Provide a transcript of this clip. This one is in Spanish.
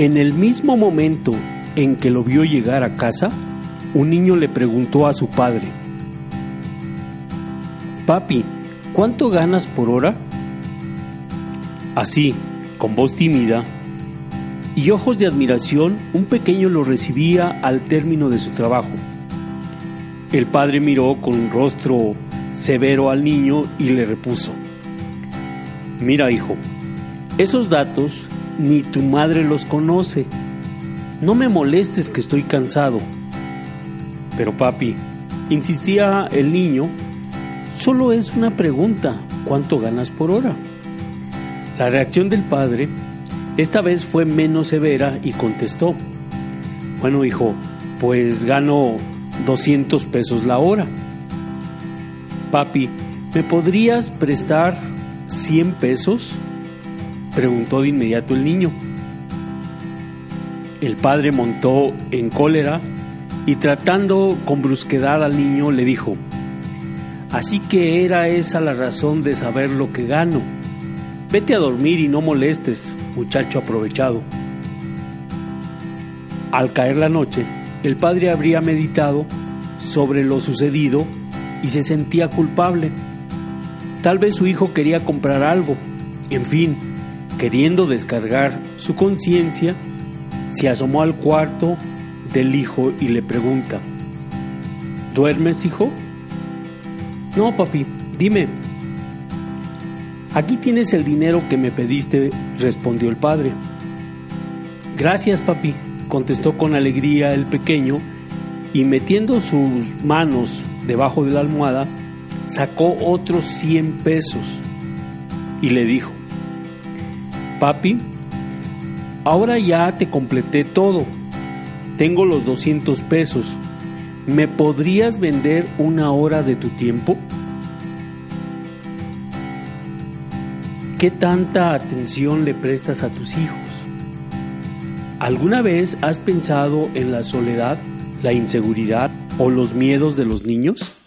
En el mismo momento en que lo vio llegar a casa, un niño le preguntó a su padre, Papi, ¿cuánto ganas por hora? Así, con voz tímida y ojos de admiración, un pequeño lo recibía al término de su trabajo. El padre miró con rostro severo al niño y le repuso, Mira hijo, esos datos ni tu madre los conoce. No me molestes que estoy cansado. Pero papi, insistía el niño, solo es una pregunta, ¿cuánto ganas por hora? La reacción del padre esta vez fue menos severa y contestó, bueno hijo, pues gano 200 pesos la hora. Papi, ¿me podrías prestar 100 pesos? Preguntó de inmediato el niño. El padre montó en cólera y tratando con brusquedad al niño le dijo, Así que era esa la razón de saber lo que gano. Vete a dormir y no molestes, muchacho aprovechado. Al caer la noche, el padre habría meditado sobre lo sucedido y se sentía culpable. Tal vez su hijo quería comprar algo. En fin, queriendo descargar su conciencia, se asomó al cuarto del hijo y le pregunta, ¿duermes, hijo? No, papi, dime. Aquí tienes el dinero que me pediste, respondió el padre. Gracias, papi, contestó con alegría el pequeño y metiendo sus manos debajo de la almohada, sacó otros 100 pesos y le dijo, Papi, ahora ya te completé todo, tengo los 200 pesos, ¿me podrías vender una hora de tu tiempo? ¿Qué tanta atención le prestas a tus hijos? ¿Alguna vez has pensado en la soledad, la inseguridad o los miedos de los niños?